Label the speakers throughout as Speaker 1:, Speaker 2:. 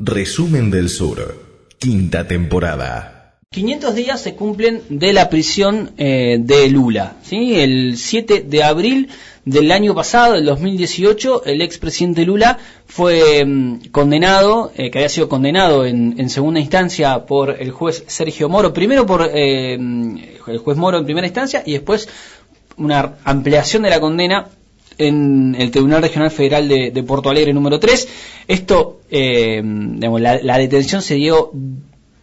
Speaker 1: Resumen del Sur, quinta temporada.
Speaker 2: 500 días se cumplen de la prisión eh, de Lula. ¿sí? El 7 de abril del año pasado, del 2018, el expresidente Lula fue mm, condenado, eh, que había sido condenado en, en, segunda instancia por el juez Sergio Moro, primero por eh, el juez Moro en primera instancia y después una ampliación de la condena en el Tribunal Regional Federal de, de Porto Alegre número 3. Esto, eh, la, detención se dio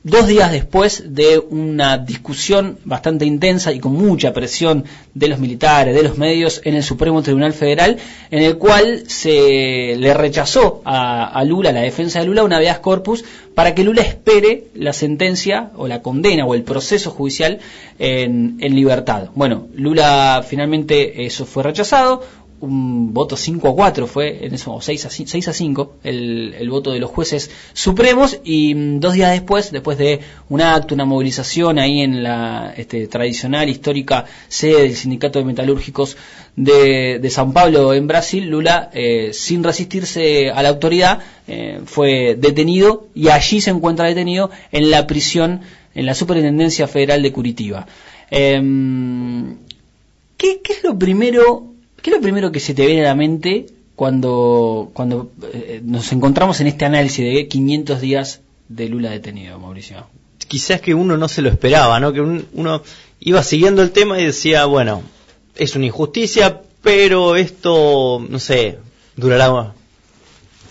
Speaker 2: dos días después de una discusión bastante intensa y con mucha presión de los militares, de los medios en el Supremo Tribunal Federal, en el cual se le rechazó a, Lula, la defensa de Lula, una habeas corpus para que Lula espere la sentencia o la condena o el proceso judicial en, en libertad. Bueno, Lula finalmente eso fue rechazado, un voto 5 a 4 fue, en eso, 6 a, 6 a 5, el, el, voto de los jueces supremos y mm, dos días después, después de un acto, una movilización ahí en la este, tradicional, histórica sede del Sindicato de Metalúrgicos de, de San Pablo en Brasil, Lula, eh, sin resistirse a la autoridad, eh, fue detenido y allí se encuentra detenido en la prisión, en la Superintendencia Federal de Curitiba. Eh, ¿qué, ¿Qué es lo primero ¿Qué es lo primero que se te viene a la mente cuando, cuando eh, nos encontramos en este análisis de 500 días de Lula detenido, Mauricio?
Speaker 3: Quizás que uno no se lo esperaba, ¿no? Que un, uno iba siguiendo el tema y decía, bueno, es una injusticia, pero esto, no sé, durará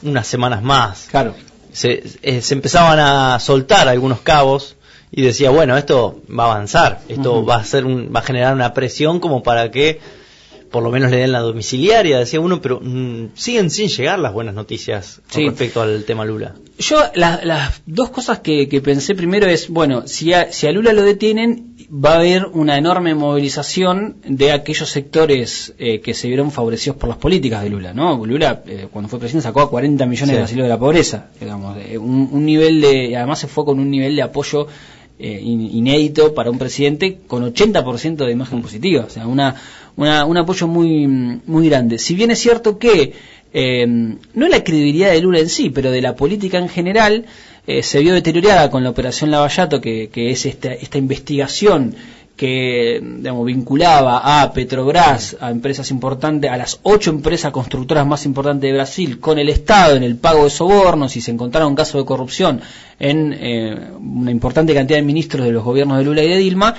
Speaker 3: unas semanas más.
Speaker 2: Claro.
Speaker 3: Se, eh, se empezaban a soltar algunos cabos y decía, bueno, esto va a avanzar, esto uh -huh. va a ser un, va a generar una presión como para que por lo menos le den la domiciliaria, decía uno, pero mmm, siguen sin llegar las buenas noticias con sí. respecto al tema Lula.
Speaker 2: Yo las la dos cosas que, que, pensé primero es, bueno, si a, si a Lula lo detienen, va a haber una enorme movilización de aquellos sectores eh, que se vieron favorecidos por las políticas de Lula, ¿no? Lula, eh, cuando fue presidente, sacó a 40 millones sí. de asilo de la pobreza, digamos, eh, un, un nivel de, además se fue con un nivel de apoyo eh, inédito para un presidente con 80% de imagen positiva, o sea, una, una, un apoyo muy, muy grande. Si bien es cierto que eh, no la credibilidad de Lula en sí, pero de la política en general, eh, se vio deteriorada con la operación Lavallato, que, que es esta, esta investigación que digamos, vinculaba a Petrobras, a empresas importantes, a las ocho empresas constructoras más importantes de Brasil, con el Estado en el pago de sobornos y se encontraron casos de corrupción en eh, una importante cantidad de ministros de los gobiernos de Lula y de Dilma,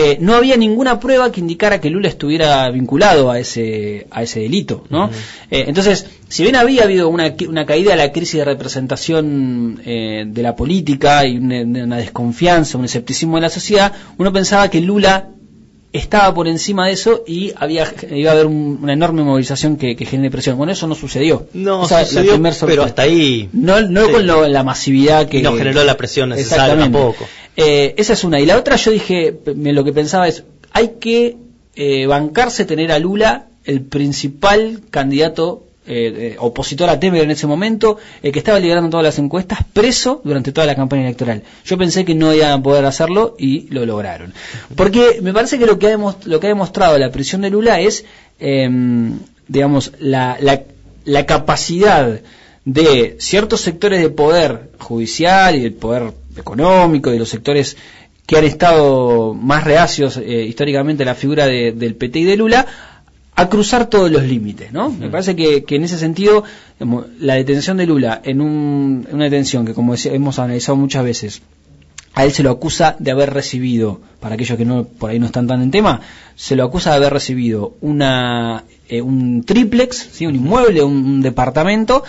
Speaker 2: eh, no había ninguna prueba que indicara que Lula estuviera vinculado a ese, a ese delito, ¿no? Uh -huh. eh, entonces, si bien había habido una, una caída de la crisis de representación eh, de la política y una, una, desconfianza, un escepticismo de la sociedad, uno pensaba que Lula estaba por encima de eso y había iba a haber un, una enorme movilización que, que genere presión. Bueno, eso no sucedió.
Speaker 3: No, sucedió, pero hasta ahí.
Speaker 2: No, no sí. con lo, la masividad que.
Speaker 3: No generó la presión necesaria tampoco.
Speaker 2: Eh, esa es una. Y la otra, yo dije, lo que pensaba es, hay que eh, bancarse tener a Lula el principal candidato eh, opositor a Temer en ese momento, el que estaba liderando todas las encuestas, preso durante toda la campaña electoral. Yo pensé que no iban a poder hacerlo y lo lograron. Porque me parece que lo que ha, lo que ha demostrado la prisión de Lula es, eh, digamos, la, la, la capacidad de ciertos sectores de poder judicial y del poder económico y de los sectores que han estado más reacios eh, históricamente a la figura de, del PT y de Lula a cruzar todos los límites, ¿no? Me parece que, que en ese sentido digamos, la detención de Lula en un, una detención que como hemos analizado muchas veces a él se lo acusa de haber recibido, para aquellos que no por ahí no están tan en tema, se lo acusa de haber recibido una eh, un triplex, ¿sí? un inmueble, un, un departamento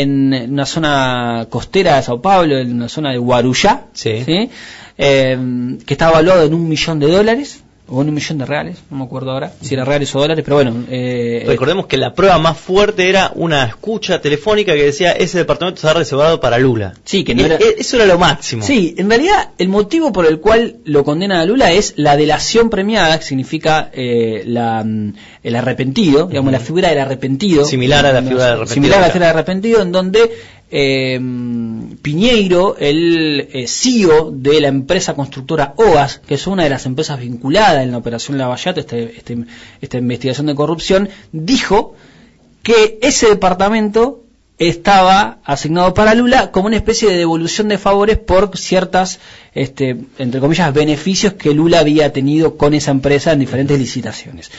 Speaker 2: en una zona costera de Sao Paulo, en una zona de Guarujá,
Speaker 3: sí.
Speaker 2: ¿sí? Eh, que está evaluado en un millón de dólares, o un millón de reales, no me acuerdo ahora si era reales o dólares, pero bueno.
Speaker 3: Eh, Recordemos que la prueba más fuerte era una escucha telefónica que decía ese departamento está reservado para Lula.
Speaker 2: Sí, que no
Speaker 3: y,
Speaker 2: era...
Speaker 3: Eso era lo máximo.
Speaker 2: Sí, en realidad el motivo por el cual lo condenan a Lula es la delación premiada, que significa eh, la, el arrepentido, digamos, uh -huh. la figura del arrepentido.
Speaker 3: Similar a la figura del arrepentido.
Speaker 2: Similar a la figura del arrepentido, en donde eh, Piñeiro, el eh, CEO de la empresa constructora OAS, que es una de las empresas vinculadas en la operación Lavallato, este, este, esta investigación de corrupción, dijo que ese departamento estaba asignado para Lula como una especie de devolución de favores por ciertas, este, entre comillas, beneficios que Lula había tenido con esa empresa en diferentes licitaciones.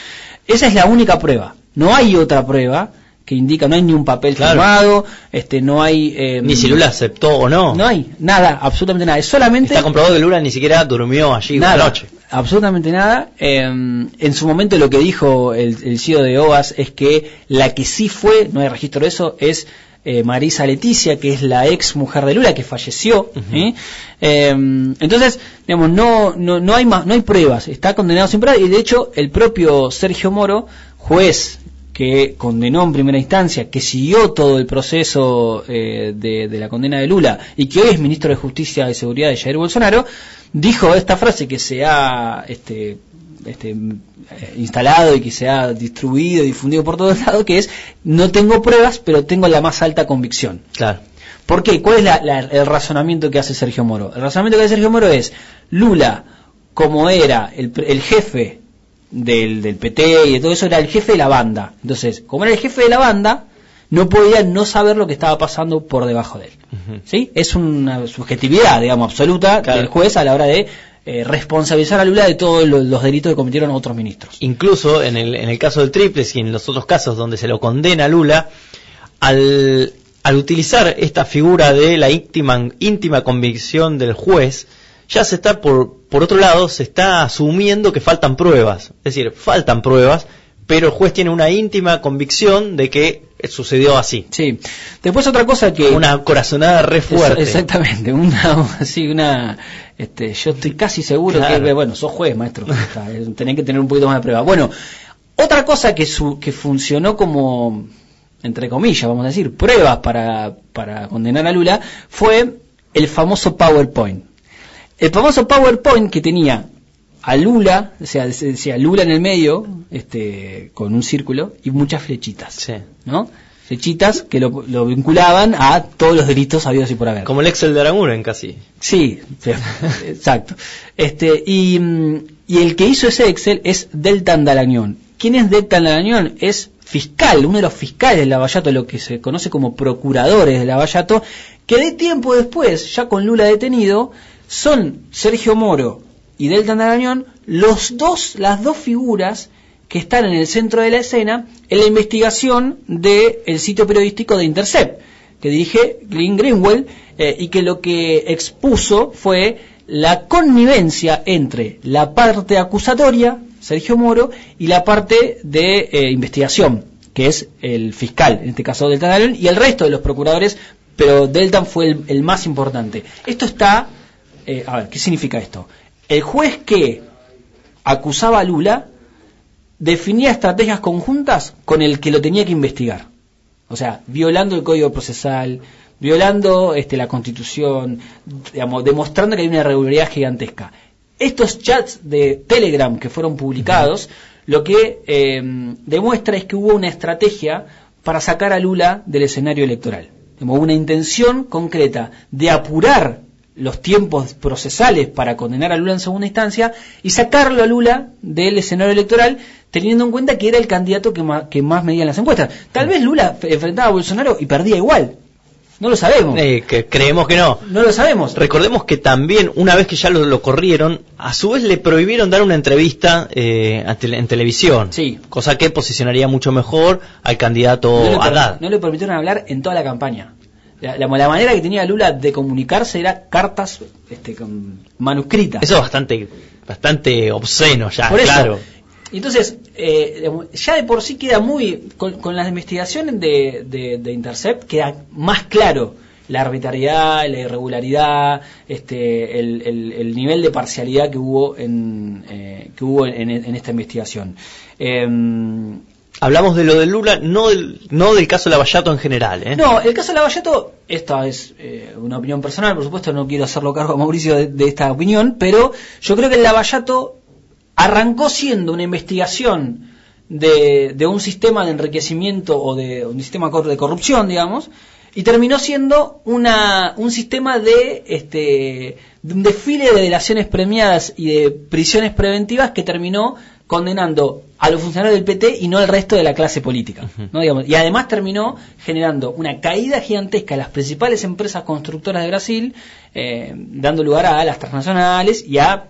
Speaker 2: Esa es la única prueba. No hay otra prueba que indica, no hay ni un papel
Speaker 3: Claro.
Speaker 2: firmado, este, no hay... eh,
Speaker 3: Ni si Lula aceptó o no.
Speaker 2: No hay nada, absolutamente nada. Es solamente...
Speaker 3: Está comprobado que Lula ni siquiera durmió allí una
Speaker 2: Nada,
Speaker 3: noche.
Speaker 2: absolutamente nada. Eh, en su momento lo que dijo el, el CEO de OAS es que la que sí fue, no hay registro de eso, es eh, Marisa Leticia, que es la ex mujer de Lula, que falleció. Eh, entonces, digamos, no, no, no hay más, no hay pruebas, está condenado sin pruebas, y de hecho el propio Sergio Moro, juez que condenó en primera instancia, que siguió todo el proceso eh, de, de la condena de Lula y que hoy es ministro de Justicia y Seguridad de Jair Bolsonaro, dijo esta frase que se ha este, este, eh, instalado y que se ha distribuido y difundido por todos lados, que es no tengo pruebas, pero tengo la más alta convicción.
Speaker 3: Claro.
Speaker 2: ¿Por qué? ¿Cuál es la- la- el razonamiento que hace Sergio Moro? El razonamiento que hace Sergio Moro es, Lula, como era el, el jefe del, del PT y de todo eso, era el jefe de la banda. Entonces, como era el jefe de la banda, no podía no saber lo que estaba pasando por debajo de él. ¿Sí? Es una subjetividad, digamos, absoluta
Speaker 3: Claro.
Speaker 2: del juez a la hora de eh, responsabilizar a Lula de todos los, los delitos que cometieron otros ministros.
Speaker 3: Incluso en el, en el caso del Triples y en los otros casos donde se lo condena a Lula, al, al utilizar esta figura de la íntima, íntima convicción del juez, ya se está, por, por otro lado, se está asumiendo que faltan pruebas. Es decir, faltan pruebas, pero el juez tiene una íntima convicción de que sucedió así.
Speaker 2: Sí. Después otra cosa que...
Speaker 3: Una corazonada re fuerte.
Speaker 2: Ex- Exactamente, una, sí, una, este, yo estoy casi seguro
Speaker 3: Claro.
Speaker 2: que, bueno, sos juez, maestro, está, eh, tenés que tener un poquito más de prueba. Bueno, otra cosa que, su, que funcionó como, entre comillas, vamos a decir, pruebas para, para condenar a Lula, fue el famoso PowerPoint. El famoso PowerPoint que tenía a Lula, o sea, decía Lula en el medio, este, con un círculo y muchas flechitas.
Speaker 3: Sí.
Speaker 2: ¿no? Flechitas que lo, lo vinculaban a todos los delitos habidos y por haber.
Speaker 3: Como el Excel de Aranguren casi.
Speaker 2: Sí, sí, exacto. Este, y, y el que hizo ese Excel es Deltan Dalañón. ¿Quién es Deltan Dalañón? Es fiscal, uno de los fiscales de Lavallato, lo que se conoce como procuradores de Lavallato, que de tiempo después, ya con Lula detenido, son Sergio Moro y Deltan Dalañón los dos, las dos figuras que están en el centro de la escena en la investigación del sitio periodístico de Intercept, que dirige Glenn Greenwell, eh, y que lo que expuso fue la connivencia entre la parte acusatoria, Sergio Moro, y la parte de eh, investigación, que es el fiscal, en este caso Deltan Allen, y el resto de los procuradores, pero Deltan fue el más importante. Esto está, eh, a ver, ¿qué significa esto? El juez que acusaba a Lula definía estrategias conjuntas con el que lo tenía que investigar. O sea, violando el código procesal, violando este, la constitución, digamos, demostrando que hay una irregularidad gigantesca. Estos chats de Telegram que fueron publicados, lo que eh, demuestra es que hubo una estrategia para sacar a Lula del escenario electoral. Hubo una intención concreta de apurar los tiempos procesales para condenar a Lula en segunda instancia y sacarlo a Lula del escenario electoral teniendo en cuenta que era el candidato que más, que más medía en las encuestas. Tal vez Lula enfrentaba a Bolsonaro y perdía igual. No lo sabemos.
Speaker 3: Eh, que creemos que no.
Speaker 2: No lo sabemos.
Speaker 3: Recordemos que también, una vez que ya lo, lo corrieron, a su vez le prohibieron dar una entrevista eh, en televisión.
Speaker 2: Sí.
Speaker 3: Cosa que posicionaría mucho mejor al candidato Haddad.
Speaker 2: no le permitieron hablar en toda la campaña. La, la- la manera que tenía Lula de comunicarse era cartas este, con, manuscritas.
Speaker 3: Eso es bastante, bastante obsceno ya,
Speaker 2: Por
Speaker 3: claro.
Speaker 2: Entonces, eh, ya de por sí queda muy, con, con las investigaciones de, de, de Intercept, queda más claro la arbitrariedad, la irregularidad, este, el, el- el nivel de parcialidad que hubo en, eh, que hubo en, en esta investigación. Em,
Speaker 3: Hablamos de lo de Lula, no del, no del caso Lavallato en general. ¿eh?
Speaker 2: No, el caso Lavallato, esta es eh, una opinión personal, por supuesto no quiero hacerlo cargo a Mauricio de, de esta opinión, pero yo creo que el Lavallato arrancó siendo una investigación de, un sistema de enriquecimiento o de un sistema de corrupción, digamos, y terminó siendo una, un sistema de, este, de un desfile de delaciones premiadas y de prisiones preventivas que terminó condenando a los funcionarios del PT y no al resto de la clase política. ¿no? Digamos, y además terminó generando una caída gigantesca de las principales empresas constructoras de Brasil, eh, dando lugar a las transnacionales y a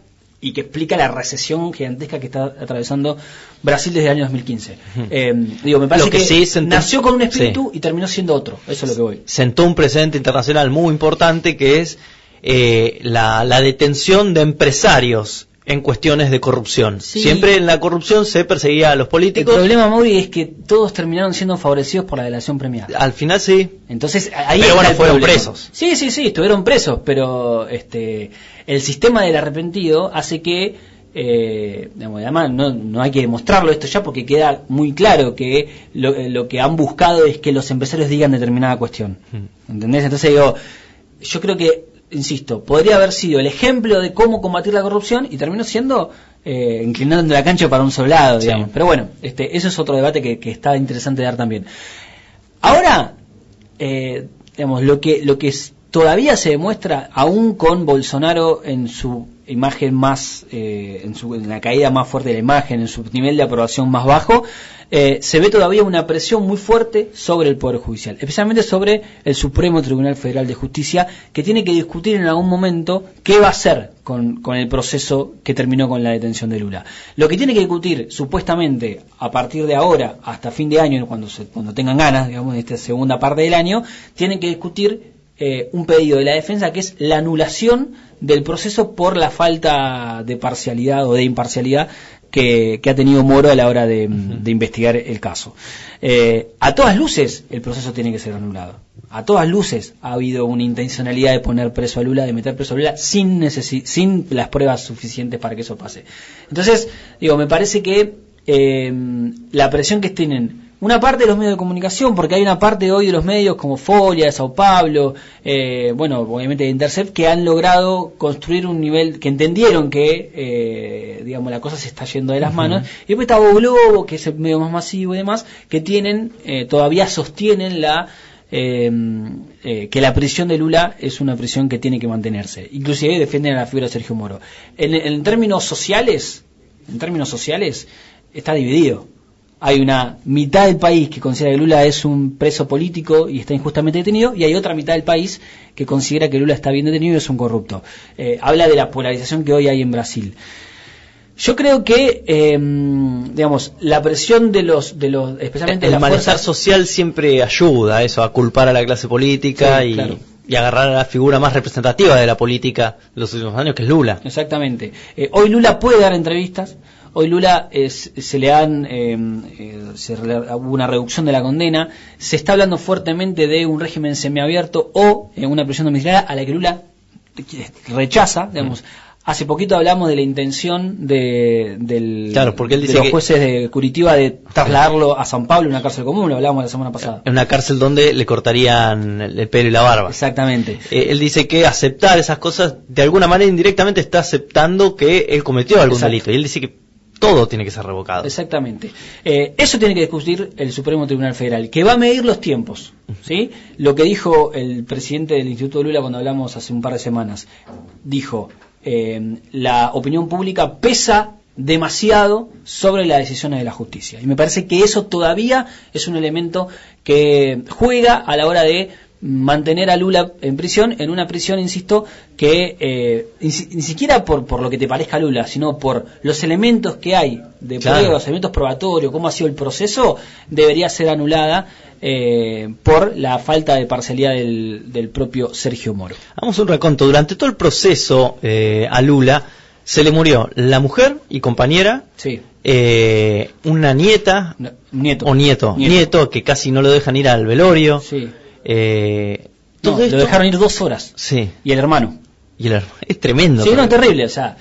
Speaker 2: y que explica la recesión gigantesca que está atravesando Brasil desde el año 2015. Eh, digo, me parece
Speaker 3: Lo que
Speaker 2: que,
Speaker 3: sí sentó-
Speaker 2: nació con un espíritu y terminó siendo otro. Eso es lo que voy.
Speaker 3: sentó un precedente internacional muy importante que es eh, la, la detención de empresarios en cuestiones de corrupción.
Speaker 2: Sí.
Speaker 3: Siempre en la corrupción se perseguía a los
Speaker 2: El
Speaker 3: políticos.
Speaker 2: problema, Mauri, es que todos terminaron siendo favorecidos por la delación premiada.
Speaker 3: Al final sí.
Speaker 2: Entonces, ahí
Speaker 3: Pero bueno,
Speaker 2: el
Speaker 3: fueron
Speaker 2: problema.
Speaker 3: presos.
Speaker 2: Sí, sí, sí, estuvieron presos, pero este el sistema del arrepentido hace que, eh, además no, no hay que demostrarlo esto ya porque queda muy claro que lo, eh, lo que han buscado es que los empresarios digan determinada cuestión. ¿Entendés? Entonces digo, yo creo que, insisto, podría haber sido el ejemplo de cómo combatir la corrupción y terminó siendo eh, inclinando la cancha para un solo lado,
Speaker 3: Sí.
Speaker 2: digamos. Pero bueno, este, eso es otro debate que, que está interesante dar también. Ahora, eh, digamos, lo que, lo que todavía se demuestra, aún con Bolsonaro en su imagen más, eh, en, su, la caída más fuerte de la imagen, en su nivel de aprobación más bajo, eh, se ve todavía una presión muy fuerte sobre el Poder Judicial, especialmente sobre el Supremo Tribunal Federal de Justicia, que tiene que discutir en algún momento qué va a hacer con, con el proceso que terminó con la detención de Lula. Lo que tiene que discutir, supuestamente, a partir de ahora hasta fin de año, cuando, se- cuando tengan ganas, digamos, de esta segunda parte del año, tienen que discutir eh, un pedido de la defensa que es la anulación del proceso por la falta de parcialidad o de imparcialidad que, que ha tenido Moro a la hora de, de investigar el caso. Eh, a todas luces el proceso tiene que ser anulado. A todas luces ha habido una intencionalidad de poner preso a Lula, de meter preso a Lula sin, necesi- sin las pruebas suficientes para que eso pase. Entonces, digo, me parece que eh, la presión que tienen una parte de los medios de comunicación, porque hay una parte hoy de los medios como Folia, de Sao Paulo, eh, bueno, obviamente de Intercept, que han logrado construir un nivel, que entendieron que, eh, digamos, la cosa se está yendo de las manos. Y después está Bo Globo, que es el medio más masivo y demás, que tienen, eh, todavía sostienen la, eh, eh, que la prisión de Lula es una prisión que tiene que mantenerse. Inclusive defienden a la figura de Sergio Moro. En, en términos sociales, en términos sociales, está dividido. Hay una mitad del país que considera que Lula es un preso político y está injustamente detenido, y hay otra mitad del país que considera que Lula está bien detenido y es un corrupto. Eh, habla de la polarización que hoy hay en Brasil. Yo creo que, eh, digamos, la presión de los, de los, especialmente
Speaker 3: el malestar social siempre ayuda a eso, a culpar a la clase política
Speaker 2: Sí,
Speaker 3: y,
Speaker 2: claro.
Speaker 3: y agarrar a la figura más representativa de la política de los últimos años, que es Lula.
Speaker 2: Exactamente. Eh, hoy Lula puede dar entrevistas. Hoy Lula es- se le han eh, eh, se hubo una reducción de la condena. Se está hablando fuertemente de un régimen semiabierto o eh, una prisión domiciliaria a la que Lula rechaza. Digamos. Hace poquito hablamos de la intención de, del,
Speaker 3: Claro, porque él
Speaker 2: de
Speaker 3: dice
Speaker 2: los
Speaker 3: que-
Speaker 2: jueces de Curitiba de trasladarlo a San Pablo, una cárcel común. Lo hablábamos la semana pasada.
Speaker 3: En una cárcel donde le cortarían el el pelo y la barba.
Speaker 2: Exactamente.
Speaker 3: Eh, él dice que aceptar esas cosas, de alguna manera indirectamente está aceptando que él cometió algún
Speaker 2: Exacto.
Speaker 3: delito. Y él dice que todo tiene que ser revocado.
Speaker 2: Exactamente. Eh, eso tiene que discutir el Supremo Tribunal Federal, que va a medir los tiempos. ¿sí? Lo que dijo el presidente del Instituto Lula cuando hablamos hace un par de semanas, dijo, eh, la opinión pública pesa demasiado sobre las decisiones de la justicia. Y me parece que eso todavía es un elemento que juega a la hora de mantener a Lula en prisión, en una prisión, insisto, que eh, ni, si- ni siquiera por, por lo que te parezca Lula, sino por los elementos que hay de
Speaker 3: Claro.
Speaker 2: prueba, los elementos probatorios, cómo ha sido el proceso, debería ser anulada eh, por la falta de parcialidad del, del propio Sergio Moro.
Speaker 3: Vamos a un raconto. Durante todo el proceso eh, a Lula se le murió la mujer y compañera,
Speaker 2: Sí.
Speaker 3: eh, una nieta
Speaker 2: No, nieto.
Speaker 3: o nieto, nieto, que casi no lo dejan ir al velorio.
Speaker 2: Sí.
Speaker 3: Eh,
Speaker 2: No, lo
Speaker 3: esto-
Speaker 2: dejaron ir dos horas.
Speaker 3: Sí.
Speaker 2: Y el hermano.
Speaker 3: Y el her- es tremendo.
Speaker 2: Sí, no,
Speaker 3: porque-
Speaker 2: terrible. O sea,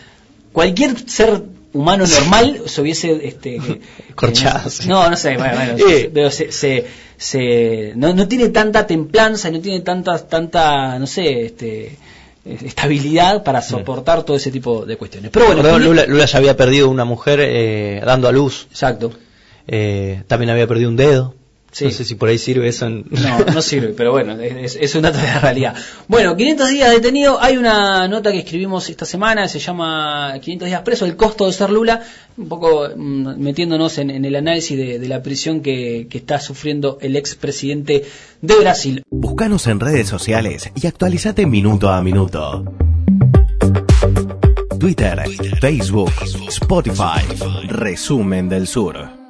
Speaker 2: cualquier ser humano normal se hubiese este,
Speaker 3: Corchado,
Speaker 2: eh. No, no sé, bueno, bueno,
Speaker 3: Eh.
Speaker 2: pero se, se, se- no, no tiene tanta templanza, no tiene tanta, tanta, no sé, este, estabilidad para soportar todo ese tipo de cuestiones. Pero bueno,
Speaker 3: Lula, Lula ya había perdido una mujer eh, dando a luz.
Speaker 2: exacto.
Speaker 3: Eh, también había perdido un dedo.
Speaker 2: Sí.
Speaker 3: No sé si por ahí sirve eso. En...
Speaker 2: No, no sirve, pero bueno, es, es un dato de la realidad. Bueno, 500 días detenido. Hay una nota que escribimos esta semana, se llama 500 días preso, el costo de ser Lula, un poco mm, metiéndonos en, en el análisis de, de la prisión que, que está sufriendo el expresidente de Brasil.
Speaker 1: Búscanos en redes sociales y actualizate minuto a minuto. Twitter, Facebook, Spotify, Resumen del Sur.